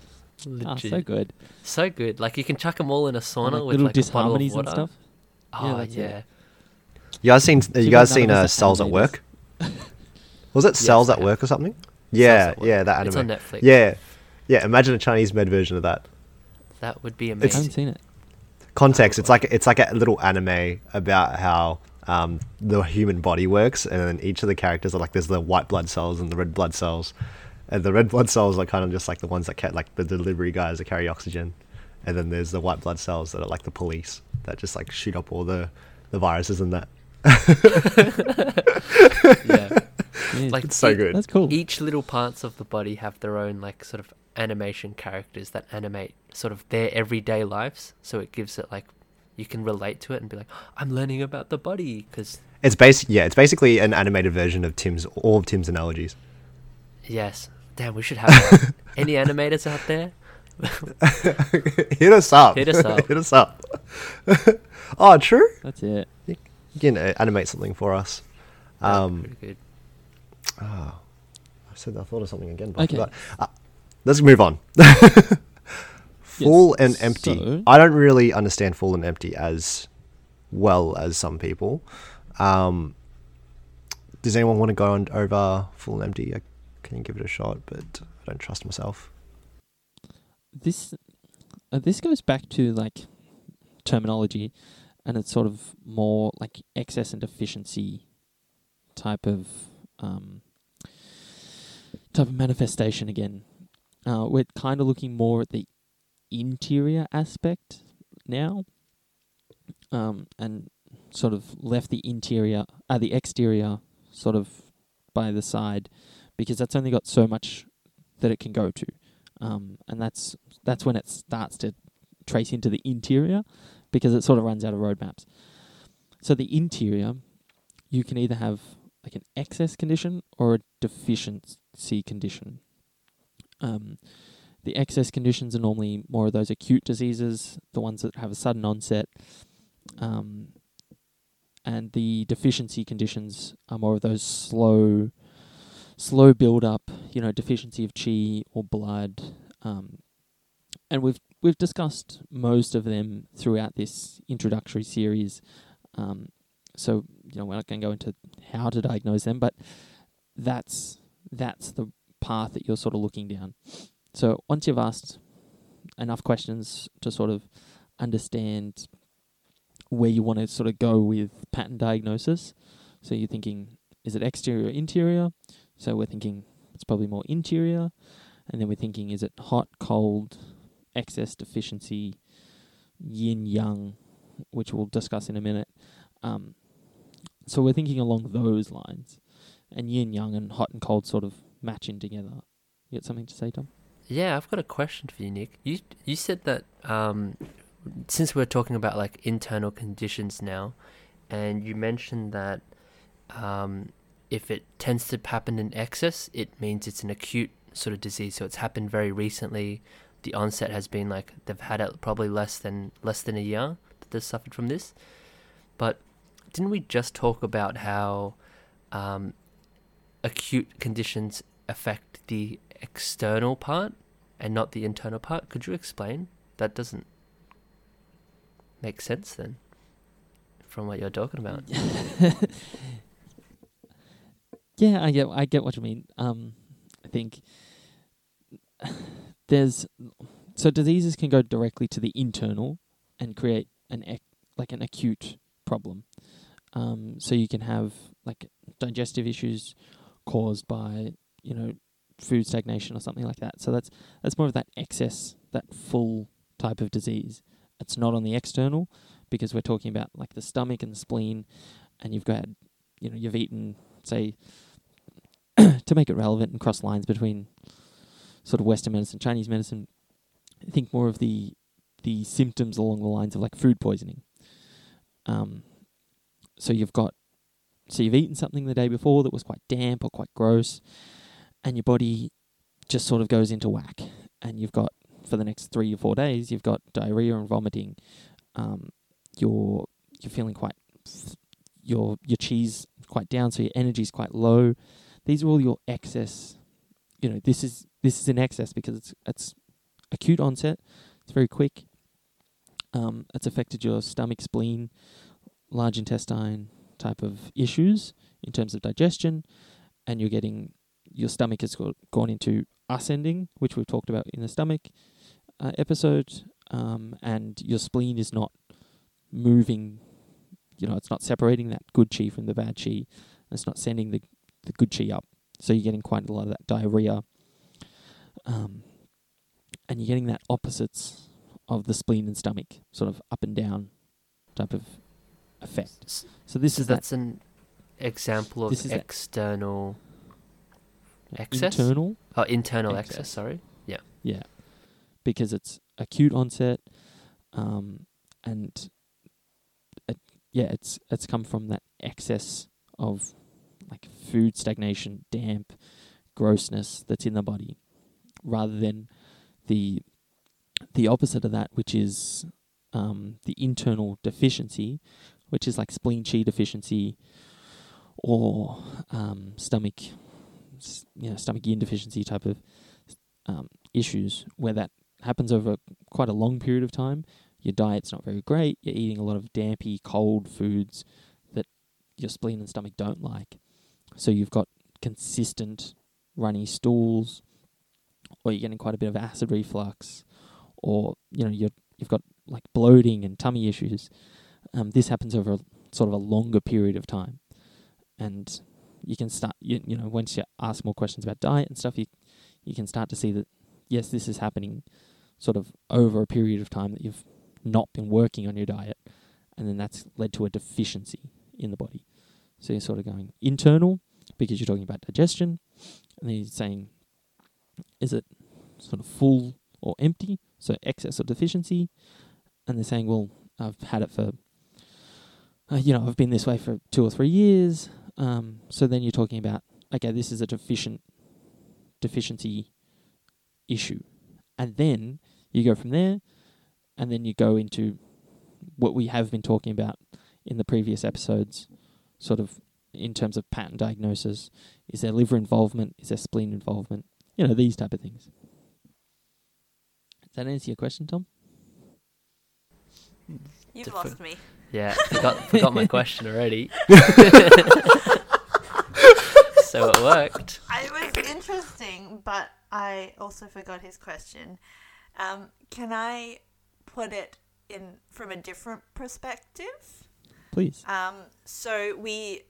Speaker 2: Legit.
Speaker 3: so good.
Speaker 2: So good. Like you can chuck them all in a sauna
Speaker 3: And, like,
Speaker 2: with
Speaker 3: little
Speaker 2: like a of
Speaker 3: disharmonies
Speaker 2: water.
Speaker 3: and stuff.
Speaker 2: Oh
Speaker 3: Yeah, that's it.
Speaker 2: yeah.
Speaker 1: You guys seen? You guys seen
Speaker 3: of
Speaker 1: uh, Cells at. Work? Was it Cells
Speaker 2: I
Speaker 1: at
Speaker 2: have.
Speaker 1: Work or something? Yeah,
Speaker 2: at Work.
Speaker 1: yeah, that
Speaker 2: It's
Speaker 1: anime.
Speaker 2: on Netflix.
Speaker 1: Yeah, yeah. Imagine a Chinese med version of that.
Speaker 2: That would be amazing.
Speaker 3: I haven't seen it.
Speaker 1: Context: It's like it's like a little anime about how um, the human body works, and then each of the characters are like there's the white blood cells and the red blood cells, and the red blood cells are kind of just like the ones that ca- like the delivery guys that carry oxygen, and then there's the white blood cells that are like the police that just like shoot up all the the viruses and that.
Speaker 2: yeah.
Speaker 3: Yeah,
Speaker 2: Like
Speaker 1: It's so
Speaker 2: e-
Speaker 1: good.
Speaker 3: that's cool.
Speaker 2: Each little parts of the body have their own like sort of animation characters that animate sort of their everyday lives. So it gives it like you can relate to it and be like, I'm learning about the body because
Speaker 1: It's basic, yeah. It's basically an animated version of Tim's all of Tim's analogies.
Speaker 2: yes, damn, we should have that. any animators out there.
Speaker 1: Hit us up.
Speaker 2: Hit us up.
Speaker 1: Hit us up. oh, true.
Speaker 3: That's it.
Speaker 1: You can uh, animate something for us.
Speaker 2: That'd
Speaker 1: Um,
Speaker 2: pretty good.
Speaker 1: I said I thought of something again, but
Speaker 3: Okay.
Speaker 1: Uh, let's move on. full and empty.
Speaker 3: so-
Speaker 1: I don't really understand full and empty as well as some people. Um, does anyone want to go on over full and empty? I can give it a shot, but I don't trust myself.
Speaker 3: This uh, this goes back to like terminology, and it's sort of more like excess and deficiency type of um, type of manifestation again. Uh, we're kind of looking more at the interior aspect now, um, and sort of left the interior, uh, the exterior, sort of by the side, because that's only got so much that it can go to, um, and that's that's when it starts to trace into the interior, because it sort of runs out of roadmaps. So the interior, you can either have like an excess condition or a deficiency condition. Um, the excess conditions are normally more of those acute diseases, the ones that have a sudden onset. Um, and the deficiency conditions are more of those slow, slow build up. You know, deficiency of chi or blood. Um, and we've we've discussed most of them throughout this introductory series. Um, so you know, we're not going to go into how to diagnose them, but that's that's the path that you're sort of looking down. So once you've asked enough questions to sort of understand where you want to sort of go with pattern diagnosis, so you're thinking, is it exterior or interior? So we're thinking it's probably more interior, and then we're thinking, is it hot, cold, excess, deficiency, yin yang, which we'll discuss in a minute. Um, so we're thinking along those lines, and yin yang and hot and cold sort of matching together. You got something to say, Tom?
Speaker 2: Yeah, I've got a question for you, Nick. You you said that um, since we're talking about like internal conditions now, and you mentioned that um, if it tends to happen in excess, it means it's an acute sort of disease. So it's happened very recently. The onset has been like they've had it probably less than less than a year that they've suffered from this. But didn't we just talk about how um, acute conditions affect the external part and not the internal part? Could you explain? That doesn't make sense then from what you're talking about.
Speaker 3: Yeah, I get I get what you mean. Um, I think there's so diseases can go directly to the internal and create an ec- like an acute problem. Um, so you can have like digestive issues caused by you know food stagnation or something like that. So that's that's more of that excess, that full type of disease. It's not on the external because we're talking about like the stomach and the spleen, and you've got you know you've eaten say to make it relevant and cross lines between sort of Western medicine, Chinese medicine, I think more of the the symptoms along the lines of like food poisoning. Um, so you've got, so you've eaten something the day before that was quite damp or quite gross, and your body just sort of goes into whack, and you've got for the next three or four days, you've got diarrhea and vomiting. Um, you're you're feeling quite your your chi's quite down, so your energy's quite low. These are all your excess. You know, this is this is in excess because it's it's acute onset. It's very quick. Um, it's affected your stomach, spleen, large intestine type of issues in terms of digestion, and you're getting your stomach has gone into ascending, which we've talked about in the stomach uh, episode, um, and your spleen is not moving. You know, it's not separating that good chi from the bad chi. It's not sending the the good chi up. So you're getting quite a lot of that diarrhea. Um, and you're getting that opposites of the spleen and stomach, sort of up and down type of effect. So this is that
Speaker 2: that's an example of external excess?
Speaker 3: internal,
Speaker 2: oh internal
Speaker 3: excess.
Speaker 2: excess. Sorry.
Speaker 3: Yeah. Yeah, because it's acute onset, um, and it, yeah, it's it's come from that excess of like food stagnation, damp, grossness that's in the body, rather than the the opposite of that, which is um, the internal deficiency, which is like spleen chi deficiency or um, stomach, you know, stomach yin deficiency type of um, issues, where that happens over quite a long period of time. Your diet's not very great. You're eating a lot of dampy, cold foods that your spleen and stomach don't like. So you've got consistent runny stools, or you're getting quite a bit of acid reflux, or you know you're you've got like bloating and tummy issues. Um, this happens over a, sort of a longer period of time, and you can start you, you know once you ask more questions about diet and stuff, you you can start to see that yes, this is happening sort of over a period of time that you've not been working on your diet, and then that's led to a deficiency in the body. So you're sort of going internal because you're talking about digestion, and then you're saying, is it sort of full or empty? So excess or deficiency, and they're saying, well, I've had it for, uh, you know, I've been this way for two or three years. Um, so then you're talking about, okay, this is a deficient deficiency issue, and then you go from there, and then you go into what we have been talking about in the previous episodes, sort of in terms of pattern diagnosis. Is there liver involvement? Is there spleen involvement? You know, these type of things. Does that answer your question, Tom?
Speaker 4: You've
Speaker 2: Differ-
Speaker 4: lost me.
Speaker 2: Yeah. Forgot forgot my question already. so it worked.
Speaker 4: It was interesting, but I also forgot his question. Um, can I put it in from a different perspective?
Speaker 3: Please.
Speaker 4: Um, so we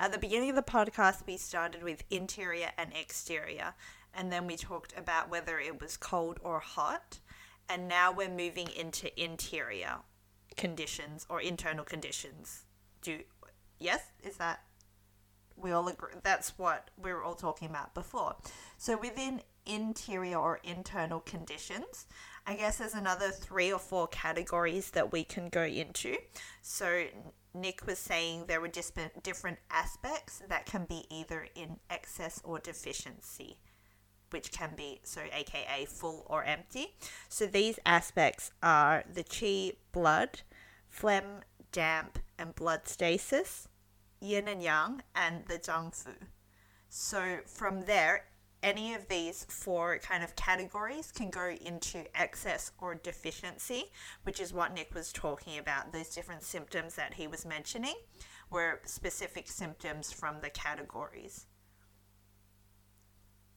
Speaker 4: at the beginning of the podcast we started with interior and exterior, and then we talked about whether it was cold or hot, and now we're moving into interior conditions or internal conditions. Do yes, is that we all agree that's what we were all talking about before. So within interior or internal conditions, I guess there's another three or four categories that we can go into. So Nick was saying there were just different aspects that can be either in excess or deficiency, which can be so aka full or empty. So these aspects are the chi, blood, phlegm, damp, and blood stasis, yin and yang, and the zangfu. So from there, any of these four kind of categories can go into excess or deficiency, which is what Nick was talking about. Those different symptoms that he was mentioning were specific symptoms from the categories.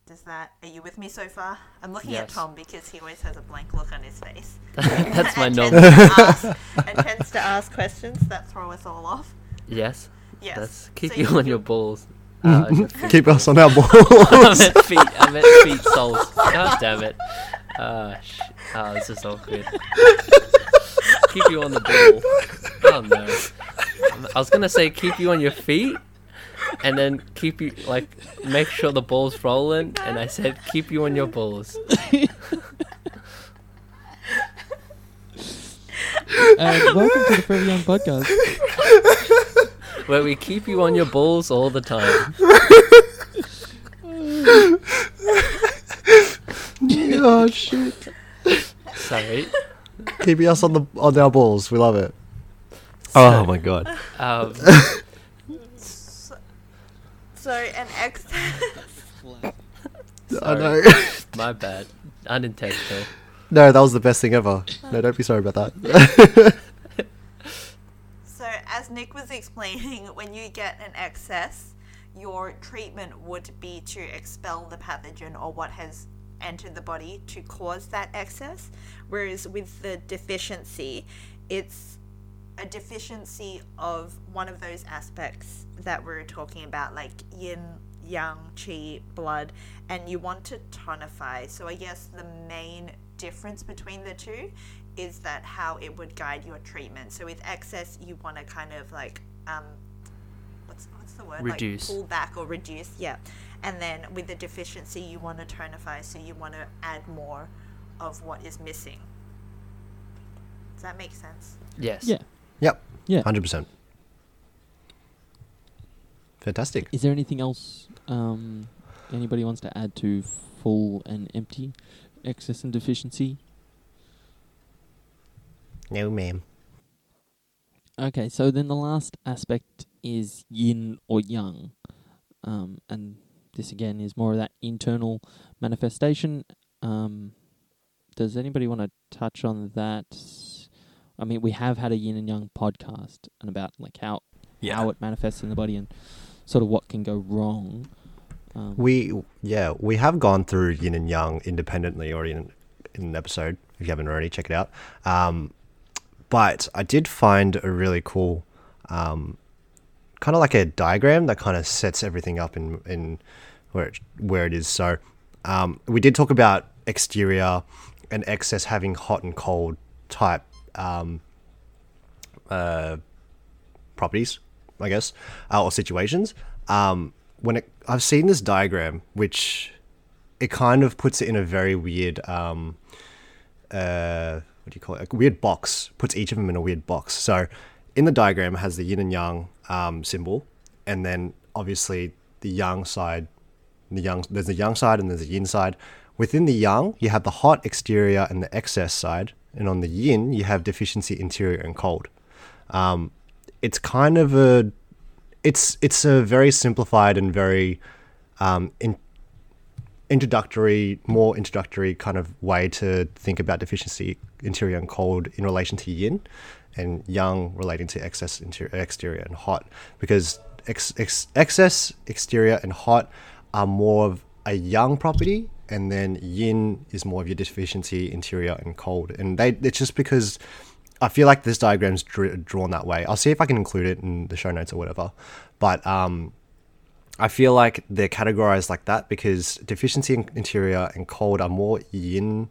Speaker 4: Does that, are you with me so far? I'm looking at Tom because he always has a blank look on his face.
Speaker 2: That's my
Speaker 4: and
Speaker 2: normal.
Speaker 4: tends, to and tends to ask questions that throw us all off.
Speaker 2: Yes.
Speaker 4: Yes.
Speaker 2: That's keep
Speaker 4: So
Speaker 2: you
Speaker 4: you
Speaker 2: on your balls. Uh, on your feet.
Speaker 1: Keep us on our balls.
Speaker 2: I meant feet. I meant feet soles. God damn it. Ah, sh- oh, this is awkward. keep you on the ball. Oh no. I was gonna say keep you on your feet, and then keep you like make sure the ball's rolling, and I said keep you on your balls.
Speaker 3: and welcome to the Forever Young podcast.
Speaker 2: Where we keep you on your balls all the time.
Speaker 1: oh shit!
Speaker 2: Sorry.
Speaker 1: Keeping us on the on our balls. We love it. Oh my god.
Speaker 2: Um,
Speaker 4: So, so an excess.
Speaker 1: I know.
Speaker 2: My bad. Unintentional.
Speaker 1: no, that was the best thing ever. No, don't be sorry about that.
Speaker 4: So, as Nick was explaining, when you get an excess, your treatment would be to expel the pathogen or what has entered the body to cause that excess. Whereas with the deficiency, it's a deficiency of one of those aspects that we're talking about, like yin, yang, qi, blood, and you want to tonify. So, I guess the main difference between the two is that how it would guide your treatment. So with excess, you want to kind of like um, what's what's the word?
Speaker 2: Reduce.
Speaker 4: Like pull back or reduce. Yeah. And then with the deficiency, you want to tonify. So you want to add more of what is missing. Does that make sense?
Speaker 2: Yes.
Speaker 3: Yeah. Yeah.
Speaker 1: Hundred percent. Fantastic.
Speaker 3: Is there anything else um, anybody wants to add to full and empty excess and deficiency?
Speaker 1: No, ma'am.
Speaker 3: Okay, so then the last aspect is yin or yang. Um, and this again is more of that internal manifestation. Um, does anybody want to touch on that? I mean, we have had a yin and yang podcast and about like how how it manifests in the body and sort of what can go wrong. Um,
Speaker 1: We yeah we have gone through yin and yang independently already in, in an episode. If you haven't already, check it out. Um, but I did find a really cool, um, kind of like a diagram that kind of sets everything up in in where it, where it is. So um, we did talk about exterior and excess having hot and cold type um, uh, properties, I guess, uh, or situations. Um, when it, I've seen this diagram, which it kind of puts it in a very weird, um, uh, what do you call it? A weird box. Puts each of them in a weird box. So, in the diagram, it has the yin and yang um, symbol, and then obviously the yang side. The yang, there's the yang side and there's the yin side. Within the yang, you have the hot exterior and the excess side, and on the yin, you have deficiency interior and cold. Um, it's kind of a it's it's a very simplified and very um, in, introductory, more introductory kind of way to think about deficiency, interior and cold in relation to yin, and yang relating to excess interior, exterior and hot, because ex, ex, excess, exterior and hot are more of a yang property, and then yin is more of your deficiency, interior and cold, and they it's just because. I feel like this diagram's dr- drawn that way. I'll see if I can include it in the show notes or whatever. But um, I feel like they're categorized like that because deficiency in interior and cold are more yin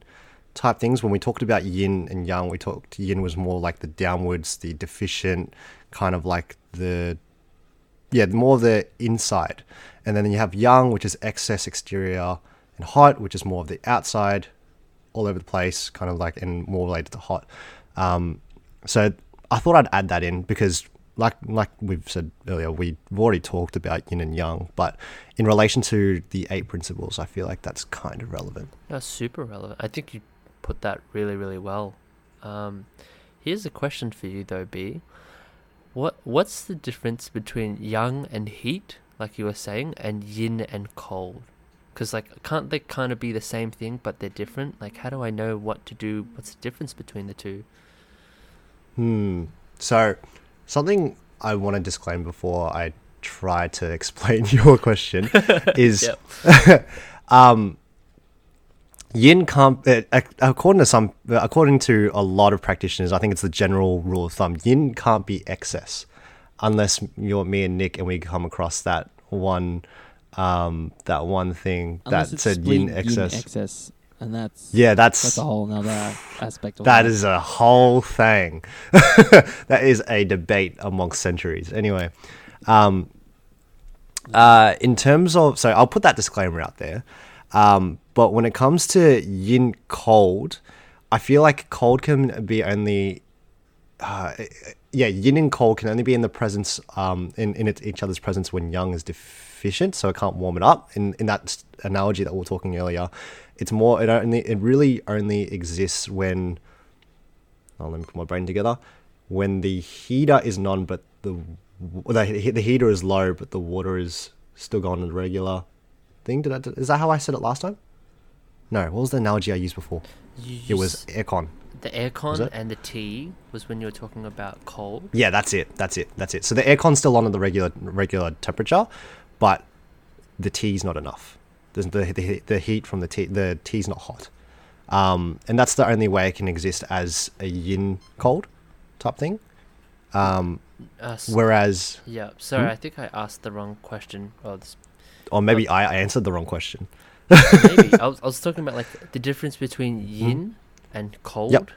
Speaker 1: type things. When we talked about yin and yang, we talked yin was more like the downwards, the deficient, kind of like the yeah, more the inside. And then you have yang, which is excess exterior, and hot, which is more of the outside, all over the place, kind of like and more related to hot. Um, so I thought I'd add that in because, like like we've said earlier, we've already talked about yin and yang, but in relation to the eight principles, I feel like that's kind of relevant.
Speaker 2: That's super relevant. I think you put that really, really well. Um, here's a question for you though, B. What what's the difference between yang and heat, like you were saying, and yin and cold? Because like, can't they kind of be the same thing, but they're different? Like, how do I know what to do? What's the difference between the two?
Speaker 1: Hmm. So, something I want to disclaim before I try to explain your question is um, yin can't, uh, according to some, uh, according to a lot of practitioners, I think it's the general rule of thumb. Yin can't be excess, unless you're me and Nick, and we come across that one, um, that one thing
Speaker 3: Unless
Speaker 1: that said yin excess.
Speaker 3: excess, and that's
Speaker 1: yeah, that's
Speaker 3: that's a whole nother aspect of
Speaker 1: that
Speaker 3: life.
Speaker 1: a whole thing. that is a debate amongst centuries. Anyway, um, uh, in terms of, so I'll put that disclaimer out there. Um, but when it comes to yin cold, I feel like cold can be only uh, yeah, yin and cold can only be in the presence, um, in in each other's presence when yang is deficient, so it can't warm it up. In in that analogy that we were talking earlier, it's more it only it really only exists when. Oh, let me put my brain together. When the heater is none, but the the, the heater is low, but the water is still going in the regular thing. Did I, is that how I said it last time? No, what was the analogy I used before? It was aircon.
Speaker 2: the aircon and the tea was when you were talking about cold.
Speaker 1: Yeah, that's it. That's it. That's it. So the aircon's still on at the regular regular temperature, but the tea's not enough. The the, the heat from the tea the tea's not hot, um, and that's the only way it can exist as a yin cold type thing. Um,
Speaker 2: Uh, s-
Speaker 1: whereas,
Speaker 2: yeah, sorry,
Speaker 1: Hmm?
Speaker 2: I think I asked the wrong question. Oh, this,
Speaker 1: or maybe I, I answered the wrong question.
Speaker 2: maybe I was, I was talking about like the difference between yin and cold.
Speaker 1: Hmm? Yep.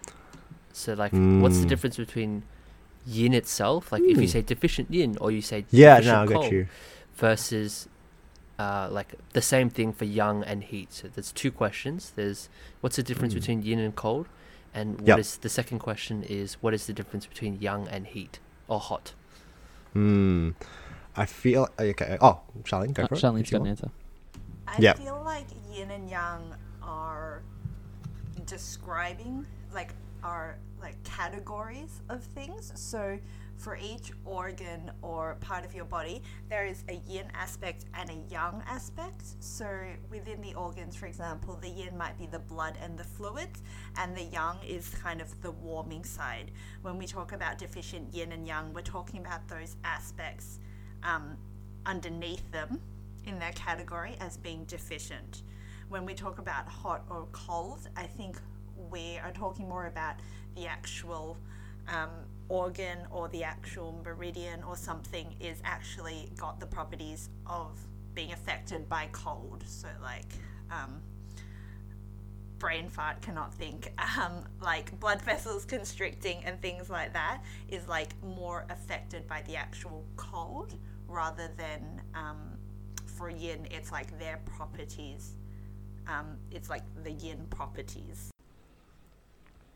Speaker 2: So like, what's the
Speaker 1: Mm.
Speaker 2: difference between yin itself? Like, if you
Speaker 1: Mm.
Speaker 2: say deficient yin or you say
Speaker 1: Yeah, no, I
Speaker 2: cold,
Speaker 1: got you.
Speaker 2: Versus uh, like the same thing for yang and heat. So there's two questions. There's what's the difference
Speaker 1: Mm.
Speaker 2: between yin and cold, and what is
Speaker 1: Yep.
Speaker 2: the second question is what is the difference between yang and heat or hot?
Speaker 1: Hmm. I feel okay. Oh, Charlene, go
Speaker 3: Uh,
Speaker 1: for it.
Speaker 3: Charlene's
Speaker 1: if
Speaker 3: got an answer.
Speaker 4: I
Speaker 1: Yeah.
Speaker 4: feel like yin and yang are describing like are like categories of things. So for each organ or part of your body, there is a yin aspect and a yang aspect. So within the organs, for example, the yin might be the blood and the fluids, and the yang is kind of the warming side. When we talk about deficient yin and yang, we're talking about those aspects um, underneath them in their category as being deficient. When we talk about hot or cold, I think we are talking more about the actual um, organ or the actual meridian or something is actually got the properties of being affected by cold. So, like, um, brain fart cannot think um, like blood vessels constricting and things like that is like more affected by the actual cold rather than um, for yin it's like their properties um, it's like the yin properties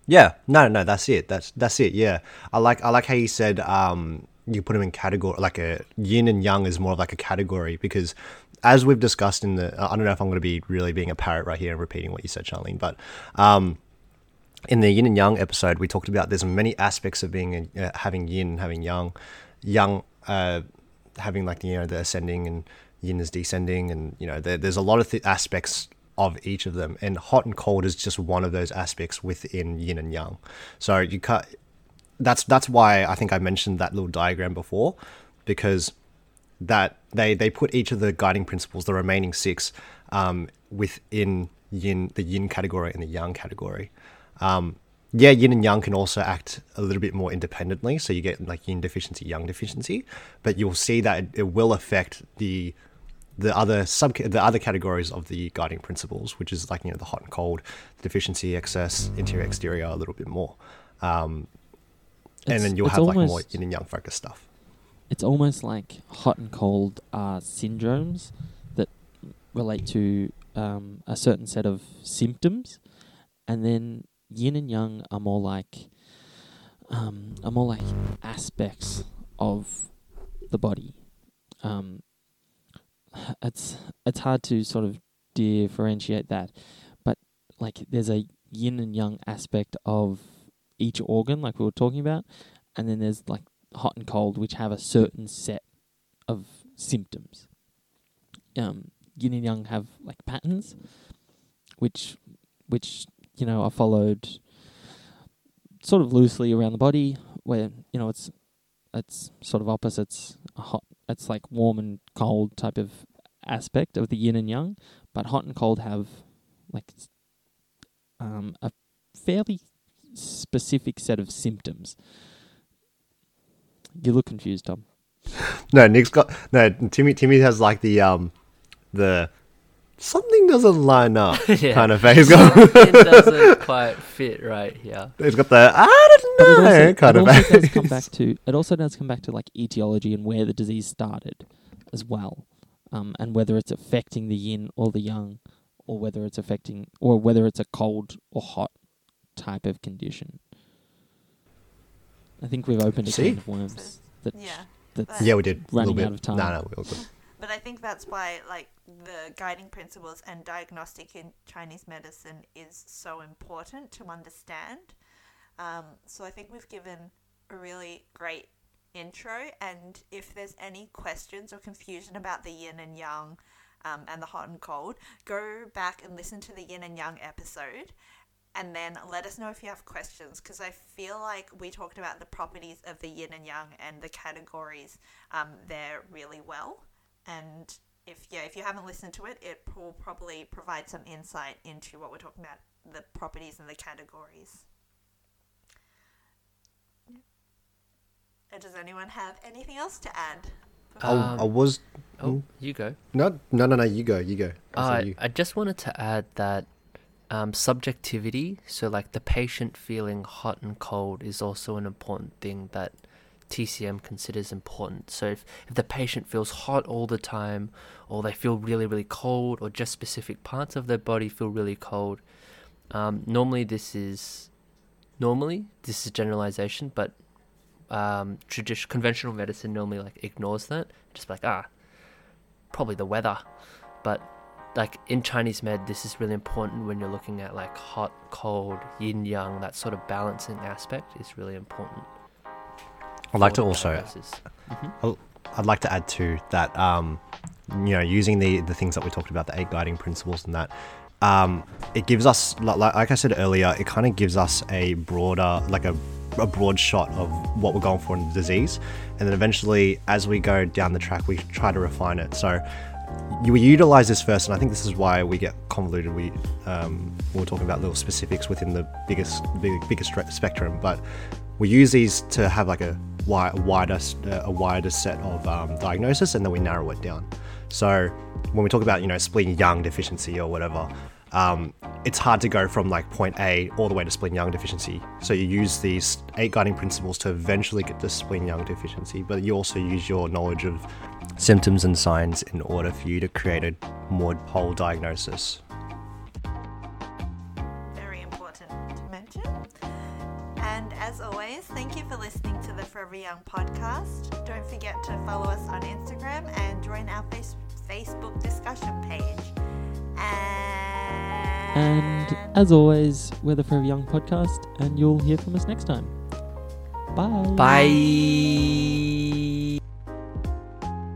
Speaker 1: Yeah, no, no, that's it. That's that's it. Yeah, I like I like how you said um, you put them in category like a yin and yang is more of like a category because as we've discussed in the I don't know if I'm going to be really being a parrot right here and repeating what you said, Charlene, but um, in the yin and yang episode we talked about there's many aspects of being uh, having yin and having yang, yang uh, having like you know the ascending and yin is descending and you know there, there's a lot of th- aspects of each of them. And hot and cold is just one of those aspects within yin and yang. So you cut that's that's why i think i mentioned that little diagram before because that they they put each of the guiding principles the remaining six um, within yin the yin category and the yang category. Um, yeah, yin and yang can also act a little bit more independently. So you get like yin deficiency, yang deficiency, but you'll see that it, it will affect the the other sub the other categories of the guiding principles, which is like you know the hot and cold, deficiency, excess, interior, exterior, a little bit more, um, and then you'll have like more yin and yang focused stuff.
Speaker 3: It's almost like hot and cold are syndromes that relate to um, a certain set of symptoms, and then yin and yang are more like um, are more like aspects of the body. Um, it's it's hard to sort of differentiate that, but like there's a yin and yang aspect of each organ, like we were talking about, and then there's like hot and cold, which have a certain set of symptoms. Um, yin and yang have like patterns, which which you know are followed sort of loosely around the body, where you know it's it's sort of opposites. Hot, it's like warm and cold type of aspect of the yin and yang, but hot and cold have like um, a fairly specific set of symptoms. You look confused, Tom.
Speaker 1: No, Nick's got no. Timmy Timmy has like the um the something doesn't line up
Speaker 2: Yeah.
Speaker 1: kind of face. He's
Speaker 2: it doesn't quite fit right here.
Speaker 1: he's got the I don't
Speaker 3: But it
Speaker 1: know
Speaker 3: also,
Speaker 1: kind
Speaker 3: it
Speaker 1: of
Speaker 3: also does
Speaker 1: face.
Speaker 3: come back to it also does come back to like etiology and where the disease started as well, um, and whether it's affecting the yin or the yang, or whether it's affecting or whether it's a cold or hot type of condition. I think we've opened a
Speaker 1: See?
Speaker 3: can of worms. That
Speaker 4: Yeah.
Speaker 3: that's
Speaker 1: Yeah, we did. a
Speaker 3: Running
Speaker 1: little bit.
Speaker 3: out of time.
Speaker 1: No, no, we all good.
Speaker 4: But I think that's why, like, the guiding principles and diagnostic in Chinese medicine is so important to understand. Um, so I think we've given a really great intro. And if there's any questions or confusion about the yin and yang um, and the hot and cold, go back and listen to the yin and yang episode. And then let us know if you have questions because I feel like we talked about the properties of the yin and yang and the categories um, there really well and if yeah if you haven't listened to it it will probably provide some insight into what we're talking about the properties and the categories Yeah. Uh, does anyone have anything else to add
Speaker 1: I, I
Speaker 2: Um,
Speaker 1: was
Speaker 2: Oh, you go.
Speaker 1: no, no, no, no. You go, you go. I said
Speaker 2: I
Speaker 1: you.
Speaker 2: I just wanted to add that um, subjectivity, so like the patient feeling hot and cold, is also an important thing that TCM considers important. So if, if the patient feels hot all the time, or they feel really, really cold, or just specific parts of their body feel really cold, um, normally this is normally this is generalization, but um, traditional conventional medicine normally like ignores that, just like ah, probably the weather, but like in Chinese med, this is really important when you're looking at like hot, cold, yin yang, that sort of balancing aspect is really important.
Speaker 1: I'd like to also.
Speaker 2: Mhm.
Speaker 1: I'd like to add to that, um, you know, using the the things that we talked about, the eight guiding principles and that, um, it gives us, like, like I said earlier, it kind of gives us a broader, like a, a broad shot of what we're going for in the disease, and then eventually, as we go down the track, we try to refine it. So. We utilize this first, and I think this is why we get convoluted. We um, we're talking about little specifics within the biggest big, biggest spectrum, but we use these to have like a, wi- wider a wider set of um, diagnosis, and then we narrow it down. So when we talk about you know spleen yang deficiency or whatever, um, it's hard to go from like point A all the way to spleen yang deficiency. So you use these eight guiding principles to eventually get to spleen yang deficiency, but you also use your knowledge of symptoms and signs in order for you to create a more whole diagnosis.
Speaker 4: Thank you for listening to the forever young podcast don't forget to follow us on instagram and join our face- facebook discussion page and,
Speaker 3: And as always, we're the Forever Young podcast, and you'll hear from us next time. Bye.
Speaker 2: Bye.